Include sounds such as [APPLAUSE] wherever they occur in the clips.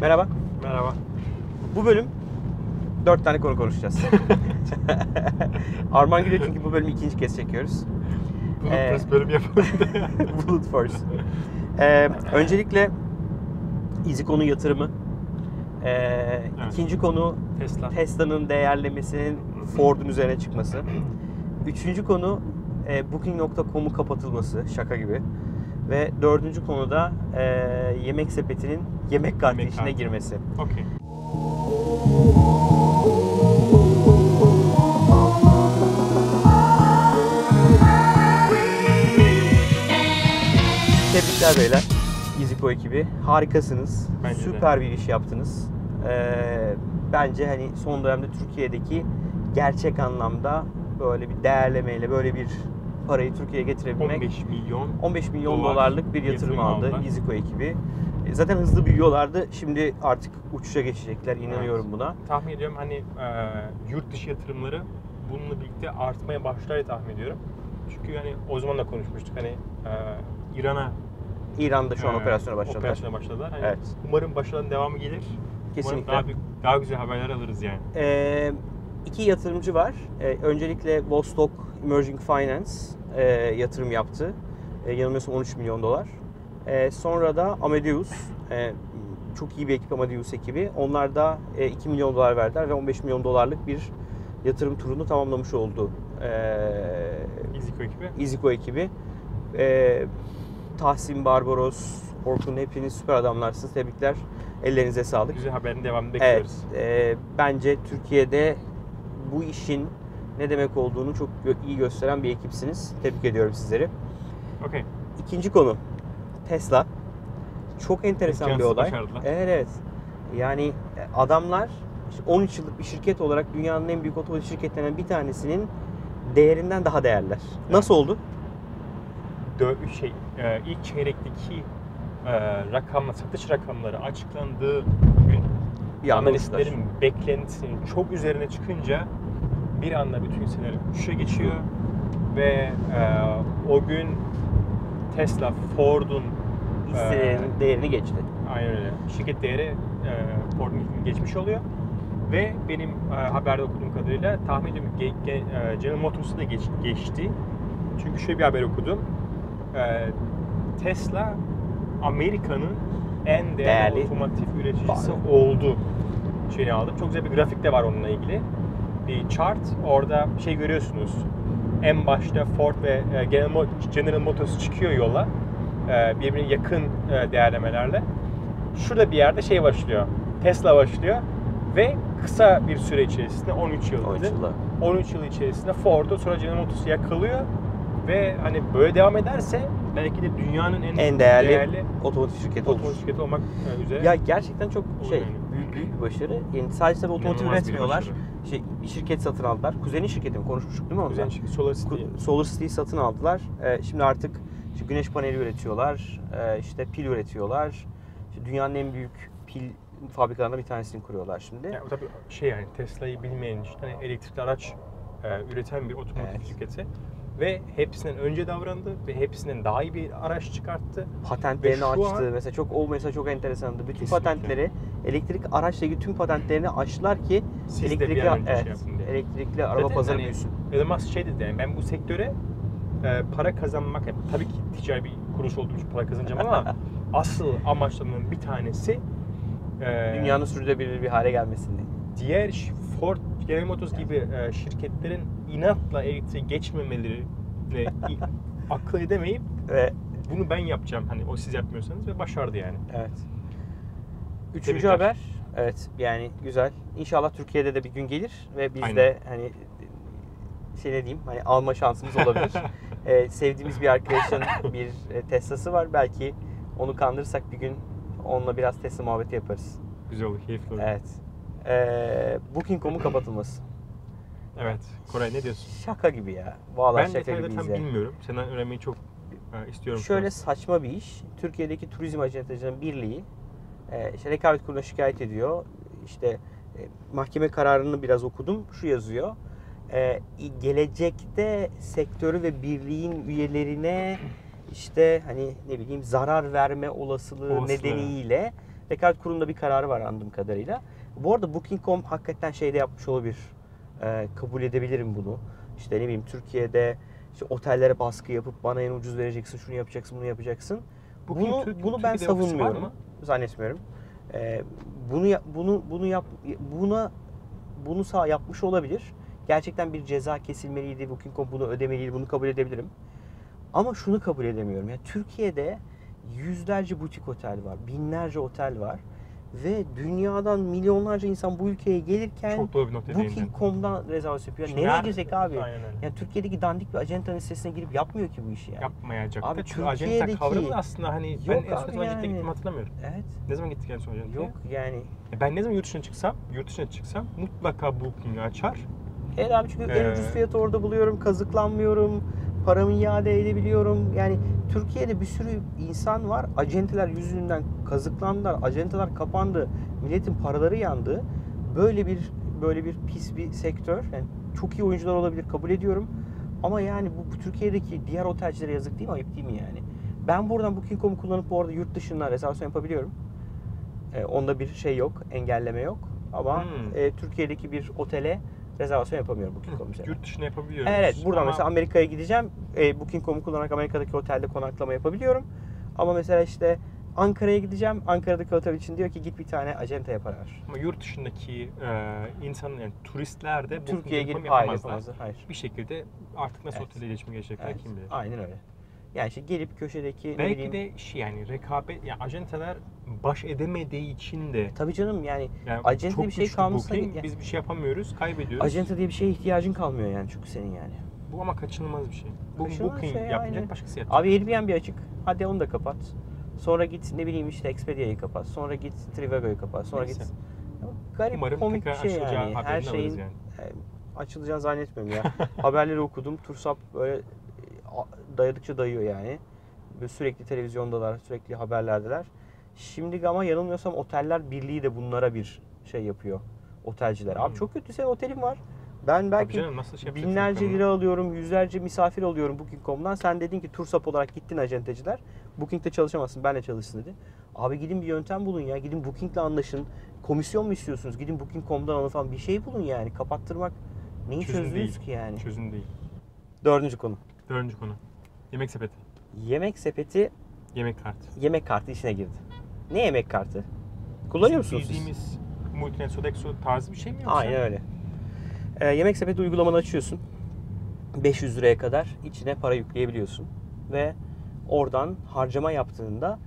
Merhaba. Merhaba. Bu bölüm dört tane konu konuşacağız. [LAUGHS] Arman gülüyor çünkü bu bölümü ikinci kez çekiyoruz. Bunu Ee, ee, bölüm yapalım. [LAUGHS] Bullet Force. Ee, öncelikle izi konu yatırımı. Ee, İkinci konu Tesla. Tesla'nın değerlemesinin Ford'un üzerine çıkması. [CLEARS THROAT] Üçüncü konu e, Booking.com'un kapatılması şaka gibi. Ve dördüncü konu da e, yemek sepetinin yemek kartı Yemek içine kartı. girmesi. Okey. Tebrikler beyler. Iziko ekibi. Harikasınız. Bence de. Süper bir iş yaptınız. Ee, bence hani son dönemde Türkiye'deki gerçek anlamda böyle bir değerlemeyle böyle bir parayı Türkiye'ye getirebilmek 15 milyon. 15 milyon dolar dolarlık bir yatırım, yatırım aldı aldılar. Iziko ekibi. E, Zaten hızlı büyüyorlardı. Şimdi artık uçuşa geçecekler. İnanıyorum buna. Tahmin ediyorum hani e, yurt dışı yatırımları bununla birlikte artmaya başlar diye tahmin ediyorum. Çünkü hani o zaman da konuşmuştuk hani e, İran'a İran'da şu an e, operasyona başladılar. operasyona başladılar. Hani Evet. Umarım başarıların devamı gelir. Kesinlikle. Umarım daha, büyük- daha güzel haberler alırız yani. Ee, iki yatırımcı var. Ee, öncelikle Vostok Emerging Finance e, yatırım yaptı. E, yanılmıyorsam 13 milyon dolar. E, sonra da Amadeus, e, çok iyi bir ekip Amadeus ekibi. Onlar da e, 2 milyon dolar verdiler ve 15 milyon dolarlık bir yatırım turunu tamamlamış oldu. E, İziko ekibi. Iziko ekibi. E, Tahsin Barbaros, Orkun hepiniz süper adamlarsınız. Tebrikler. Ellerinize sağlık. Güzel haberin devamını Evet, bekliyoruz. e, bence Türkiye'de bu işin ne demek olduğunu çok iyi gösteren bir ekipsiniz. Tebrik ediyorum sizleri. Okey. İkinci konu Tesla. Çok enteresan bir İmkansız olay. başardılar. Evet, evet. Yani e, adamlar işte 13 yıllık bir şirket olarak dünyanın en büyük otomotiv şirketlerinden bir tanesinin değerinden daha değerler. Nasıl oldu? Dö- şey e, ilk çeyrekteki e, rakamla satış rakamları açıklandığı Bir uçtular. analistlerin beklentisinin çok üzerine çıkınca bir anda bütün hisseler uçuşa geçiyor ve e, o gün Tesla, Ford'un Hisselerinin değerini geçti. aynen öyle şirket değeri e, Ford'un geçmiş oluyor ve benim e, haberde okuduğum kadarıyla tahmin ediyorum ge, ge, e, General Motors'u da geç, geçti. Çünkü şöyle bir haber okudum. E, Tesla Amerika'nın en değerli, Değerli. otomotiv üreticisi Vay. oldu. Şeyini aldım. Çok güzel bir grafik de var onunla ilgili. Bir chart. Orada şey görüyorsunuz. En başta Ford ve e, General, Mo- General Motors çıkıyor yola. E, birbirine yakın e, değerlemelerle. Şurada bir yerde şey başlıyor. Tesla başlıyor ve kısa bir süre içerisinde 13 yıl 13 dedi. yılda. 13 yıl içerisinde Ford'u sonra General Motors'u yakalıyor ve hani böyle devam ederse belki de dünyanın en, En değerli, otomotiv şirketi otomotiv şirketi olmak e, üzere. Ya gerçekten çok şey yani. büyük, büyük bir başarı. Yani sadece tabii otomotiv İnanılmaz üretmiyorlar. Şey, şirket satın aldılar. Kuzenin şirketi mi? Konuşmuştuk değil mi Güzel ondan? şirket Solar City. Ku- Solar City'yi satın aldılar. Ee, şimdi artık işte güneş paneli üretiyorlar. Ee, işte pil üretiyorlar. İşte dünyanın en büyük pil fabrikalarından bir tanesini kuruyorlar şimdi. Ya, tabii şey yani Tesla'yı bilmeyen işte hani elektrikli araç e, üreten bir otomotiv Evet. şirketi ve hepsinden önce davrandı ve hepsinden daha iyi bir araç çıkarttı. Patentlerini açtı. an- Mesela çok o mesela çok enteresandı. Bütün Kesinlikle. patentleri elektrik araçla ilgili tüm patentlerini açtılar ki Siz elektrikli evet, şey elektrikli araba Zaten pazarı hani büyüsün. Elon Musk şey dedi yani ben bu sektöre e, para kazanmak yani tabii ki ticari bir kuruş olduğu için para kazanacağım ama [LAUGHS] asıl amaçlarımın bir tanesi e, Dünyanın sürdürülebilir bir hale gelmesini. diğer Ford, General Motors gibi e, şirketlerin inatla elektriğe geçmemeleri ve [LAUGHS] akıl edemeyip Ve bunu ben yapacağım hani o siz yapmıyorsanız ve başardı yani. Evet. Üçüncü Tebrikler. haber. Evet yani güzel. İnşallah Türkiye'de de bir gün gelir ve biz Aynen. de hani şey ne diyeyim hani alma şansımız olabilir. Ee, [LAUGHS] sevdiğimiz bir arkadaşın bir e, Tesla'sı var. Belki onu kandırırsak bir gün onunla biraz Tesla muhabbeti yaparız. Güzel olur, keyifli olur. Evet. Ee, Booking.com'un kapatılması. Evet. Koray ne diyorsun? Şaka gibi ya. Vallahi ben şaka gibiyiz tam yani. bilmiyorum. Senden öğrenmeyi çok e, istiyorum. Şöyle an. saçma bir iş. Türkiye'deki Turizm Acentacıların Birliği e, işte rekabet kuruluna şikayet ediyor. İşte e, mahkeme kararını biraz okudum. Şu yazıyor. E, gelecekte sektörü ve birliğin üyelerine işte hani ne bileyim zarar verme olasılığı Olasılığı. nedeniyle Rekabet kurulunda bir kararı var anladığım kadarıyla. Bu arada Booking.com hakikaten şeyde yapmış olabilir. Ee, kabul edebilirim bunu. İşte ne bileyim Türkiye'de işte otellere baskı yapıp bana en ucuz vereceksin, şunu yapacaksın, bunu yapacaksın. Booking bunu Türk- bunu ben Türkiye'de savunmuyorum. Zannetmiyorum. Ee, bunu bunu bunu yap buna bunu sağ yapmış olabilir. Gerçekten bir ceza kesilmeliydi. Booking.com bunu ödemeliydi. Bunu kabul edebilirim. Ama şunu kabul edemiyorum. Ya Türkiye'de yüzlerce butik otel var, binlerce otel var ve dünyadan milyonlarca insan bu ülkeye gelirken Çok doğru bir noktaya. Booking.com'dan rezervasyon yapıyor. Şimdi Nereye her- girecek abi? Aynen öyle. Yani Türkiye'deki dandik bir ajantanın sitesine girip yapmıyor ki bu işi yani. Yapmayacak. Abi çünkü ajanta Türkiye'deki- kavramı aslında hani ben Yok en son abi ne zaman yani. gittim hatırlamıyorum. Evet. Ne zaman gittik en son ajantaya? Yok yani. E Ben ne zaman yurt dışına çıksam, yurt dışına çıksam mutlaka Booking'i açar. Evet abi çünkü en Ee, ucuz fiyatı orada buluyorum, kazıklanmıyorum, paramı iade edebiliyorum. Yani Türkiye'de bir sürü insan var, acenteler yüzünden kazıklandılar, acenteler kapandı, milletin paraları yandı. Böyle bir böyle bir pis bir sektör. Yani çok iyi oyuncular olabilir, kabul ediyorum. Ama yani bu, bu Türkiye'deki diğer otelcilere yazık değil mi, ayıp değil mi yani? Ben buradan Booking.com'u kullanıp bu arada yurt dışından rezervasyon yapabiliyorum. Ee, onda bir şey yok, engelleme yok. Ama Hmm. e, Türkiye'deki bir otele rezervasyon yapamıyorum Booking.com mesela. Yurt dışına yapabiliyoruz. Evet, buradan Ama mesela Amerika'ya gideceğim. E, Booking.com'u kullanarak Amerika'daki otelde konaklama yapabiliyorum. Ama mesela işte Ankara'ya gideceğim. Ankara'daki otel için diyor ki git bir tane acentaya para ver. Ama yurt dışındaki e, insan yani turistler de Türkiye'ye gelip hayır yapamazlar. Hayır. Bir şekilde artık nasıl Evet. otele iletişime geçecekler Evet, kim bilir. Aynen öyle. Yani işte gelip köşedeki ne Belki bileyim. de şey yani rekabet ya ajantalar baş edemediği için de Tabii canım yani yani Acente çok bir şey kalmışsa Booking, ya- biz bir şey yapamıyoruz, kaybediyoruz. acenta diye bir şeye ihtiyacın kalmıyor yani çünkü senin yani. Bu ama kaçınılmaz bir şey. Bu Kaçınılmaz Booking şey, yapmayacak, aynen. başkası yapacak. Abi Airbnb açık. Hadi onu da kapat. Sonra git ne bileyim işte Expedia'yı kapat. Sonra git Trivago'yu kapat. Sonra Neyse. git. Garip Umarım komik bir şey yani. Her şeyin yani. e, açılacağını zannetmiyorum ya. [LAUGHS] Haberleri okudum. Tursap böyle e, dayadıkça dayıyor yani. Böyle sürekli televizyondalar, sürekli haberlerdeler. Şimdi ama yanılmıyorsam Oteller Birliği de bunlara bir şey yapıyor. Otelciler. Abi Hmm. çok kötü senin otelin var. Ben belki canım, nasıl şey binlerce lira alıyorum, yüzlerce misafir alıyorum Booking.com'dan. Sen dedin ki Tursap olarak gittin acenteciler. Booking'de çalışamazsın, benle çalışsın dedi. Abi gidin bir yöntem bulun ya. Gidin Booking'le anlaşın. Komisyon mu istiyorsunuz? Gidin Booking.com'dan alın falan. Bir şey bulun yani. Kapattırmak neyi Çözüm değil. ki yani? Çözüm değil. Dördüncü konu. Dördüncü konu. Yemek sepeti. Yemek sepeti Yemek kartı. yemek kartı işine girdi. Ne yemek kartı? Kullanıyor musunuz siz? Bildiğimiz Multinet Sodexo tarzı bir şey mi yoksa? Aynen öyle. Ee, yemek sepeti uygulamanı açıyorsun. 500 liraya kadar içine para yükleyebiliyorsun. Ve oradan harcama yaptığında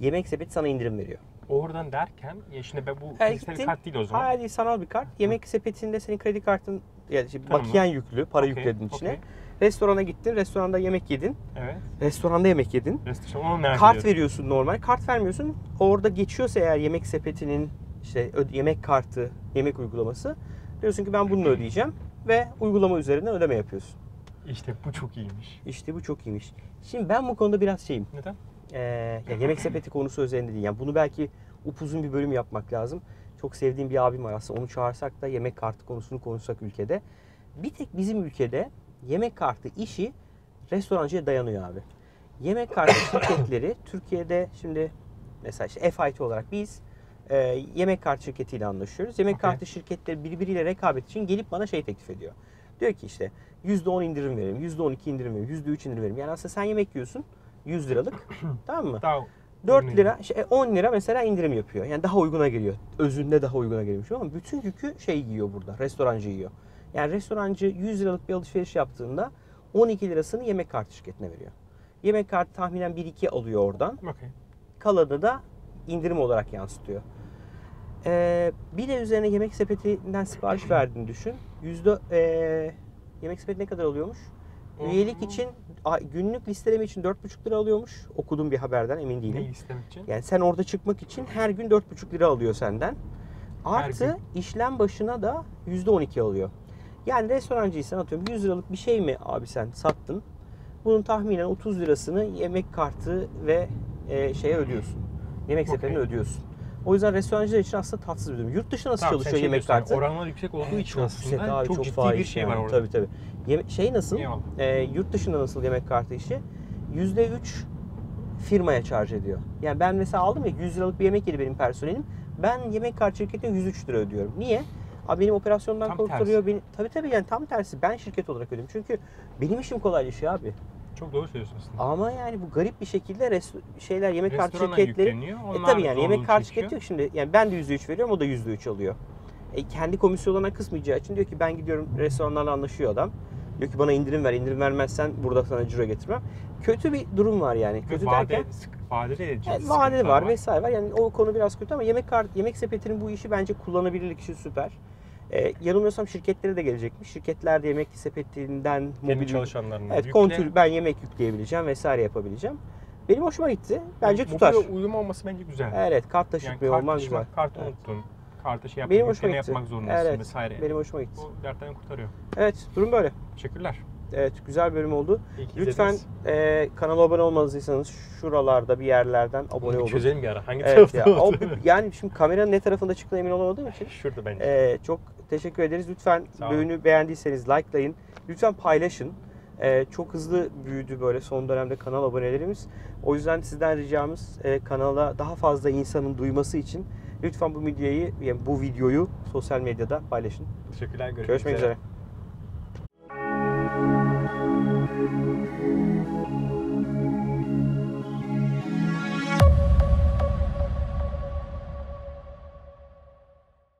yemek sepeti sana indirim veriyor. Oradan derken ya şimdi ben bu Ha, fiziksel gittin. kart değil o zaman. Hayır sanal bir kart. Yemek sepetinde senin kredi kartın yani işte bakiyen yüklü. Para Okey, yükledin içine. Restorana gittin. Restoranda yemek yedin. Evet. Restoranda yemek yedin. Restoran nerede Kart veriyorsun normal. Kart vermiyorsun. Orada geçiyorsa eğer yemek sepetinin işte yemek kartı, yemek uygulaması diyorsun ki ben bunu [CLEARS THROAT] ödeyeceğim ve uygulama üzerinden ödeme yapıyorsun. İşte bu çok iyiymiş. İşte bu çok iyiymiş. Şimdi ben bu konuda biraz şeyim. Neden? Ee, ya yemek sepeti konusu üzerinde değil. Yani bunu belki upuzun bir bölüm yapmak lazım. Çok sevdiğim bir abim var aslında. Onu çağırsak da yemek kartı konusunu konuşsak ülkede. Bir tek bizim ülkede yemek kartı işi restorancıya dayanıyor abi. Yemek kartı [COUGHS] şirketleri Türkiye'de şimdi mesela işte FIT olarak biz e, yemek kartı şirketiyle anlaşıyoruz. Yemek Okey. kartı şirketleri birbiriyle rekabet için gelip bana şey teklif ediyor. Diyor ki işte %10 indirim verelim, %12 indirim verelim, %3 indirim verelim. Yani aslında sen yemek yiyorsun 100 liralık [COUGHS] tamam mı? Daha 4 uygun lira, şey, 10 lira mesela indirim yapıyor. Yani daha uyguna geliyor. Özünde daha uyguna geliyormuş ama bütün yükü şey yiyor burada. Restorancı yiyor. Yani restorancı 100 liralık bir alışveriş yaptığında 12 lirasını yemek kartı şirketine veriyor. Yemek kartı tahminen 1-2 alıyor oradan. Okey. Kalanı da indirim olarak yansıtıyor. Ee, bir de üzerine yemek sepetinden sipariş [CLEARS THROAT] verdiğini düşün. Yüzde ee, yemek sepeti ne kadar alıyormuş? Üyelik için günlük listeleme için 4,5 lira alıyormuş. Okudum bir haberden emin değilim. Ne istemek için? Yani sen orada çıkmak için her gün 4,5 lira alıyor senden. Artı işlem başına da %12 alıyor. Yani restorancıysan atıyorum 100 liralık bir şey mi abi sen sattın? Bunun tahminen 30 lirasını yemek kartı ve e, şeye ödüyorsun. Yemek Okey. sepetine ödüyorsun. O yüzden restorancılar için aslında tatsız bir durum. Yurt dışında nasıl Tamam, çalışıyor şey yemek kartı? Oranlar yüksek olduğu Evet, için çok aslında yüksek abi, çok, çok ciddi bir şey yani. var orada. Tabii tabii. Yeme- şey nasıl? Eyvallah. Ee, yurt dışında nasıl yemek kartı işi? %3 firmaya charge ediyor. Yani ben mesela aldım ya 100 liralık bir yemek yedi benim personelim. Ben yemek kart şirketine 103 lira ödüyorum. Niye? Abi benim operasyondan Tam kurtarıyor tersi. beni. Tabii tabii yani tam tersi. Ben şirket olarak ödüyorum. Çünkü benim işim kolaylaşıyor abi. Çok doğru söylüyorsun aslında. Ama yani bu garip bir şekilde res- şeyler yemek kart Restorana şirketleri e tabii yani yemek zorluğu kart çekiyor. şirketi yok şimdi. Yani ben de %3 veriyorum o da %3 alıyor. E, kendi komisyonlarına kısmayacağı için diyor ki ben gidiyorum restoranlarla anlaşıyor adam. Diyor ki bana indirim ver. indirim vermezsen burada sana ciro getirmem. Kötü bir durum var yani. Kötü vade, derken vadeli de Evet, vadeli sıkıntılar var vesaire var. Yani o konu biraz kötü ama yemek kart, yemek sepetinin bu işi bence kullanabilirlik işi süper. Ee, yanılmıyorsam şirketlere de gelecekmiş. Şirketler de yemek sepetinden Kendi mobil çalışanlarına Evet, yükle. kontür ben yemek yükleyebileceğim vesaire yapabileceğim. Benim hoşuma gitti. Bence Mobil tutar. uyum olması bence güzel. Evet, kart yani taşıtmıyor kart olman taşımak, güzel. kartı Evet. unuttun. Kartı şey yapmak, Benim hoşuma yükleme gitti. yapmak zorundasın Evet, vesaire. benim hoşuma gitti. Bu dertten kurtarıyor. Evet, durum böyle. Teşekkürler. Evet, güzel bölüm oldu. Lütfen e, kanala abone olmadıysanız şuralarda bir yerlerden abone olun. Çözelim bir ara. Hangi Evet tarafta ya. O, olduğunu. yani şimdi kameranın ne tarafında çıktığına emin olamadığım için [LAUGHS] Şurada bence. Ee, çok teşekkür ederiz. Lütfen bölümü beğendiyseniz likelayın. Lütfen paylaşın. Ee, çok hızlı büyüdü böyle son dönemde kanal abonelerimiz. O yüzden sizden ricamız e, kanala daha fazla insanın duyması için lütfen bu videoyu yani bu videoyu sosyal medyada paylaşın. Teşekkürler. Görüşmek, Görüşmek üzere.